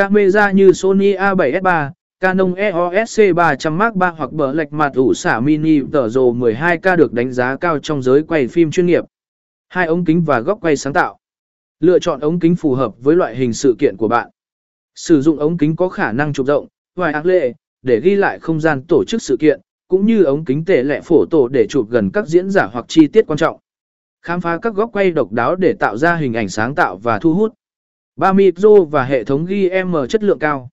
Camera như Sony A7S3, Canon EOS C300 Mark III hoặc bờ lệch mặt ủ xả mini tờ rồ 12K được đánh giá cao trong giới quay phim chuyên nghiệp. Hai ống kính và góc quay sáng tạo. Lựa chọn ống kính phù hợp với loại hình sự kiện của bạn. Sử dụng ống kính có khả năng chụp rộng, ngoài ác lệ, để ghi lại không gian tổ chức sự kiện, cũng như ống kính tệ lệ phổ tổ để chụp gần các diễn giả hoặc chi tiết quan trọng. Khám phá các góc quay độc đáo để tạo ra hình ảnh sáng tạo và thu hút. Ba micro và hệ thống ghi M chất lượng cao.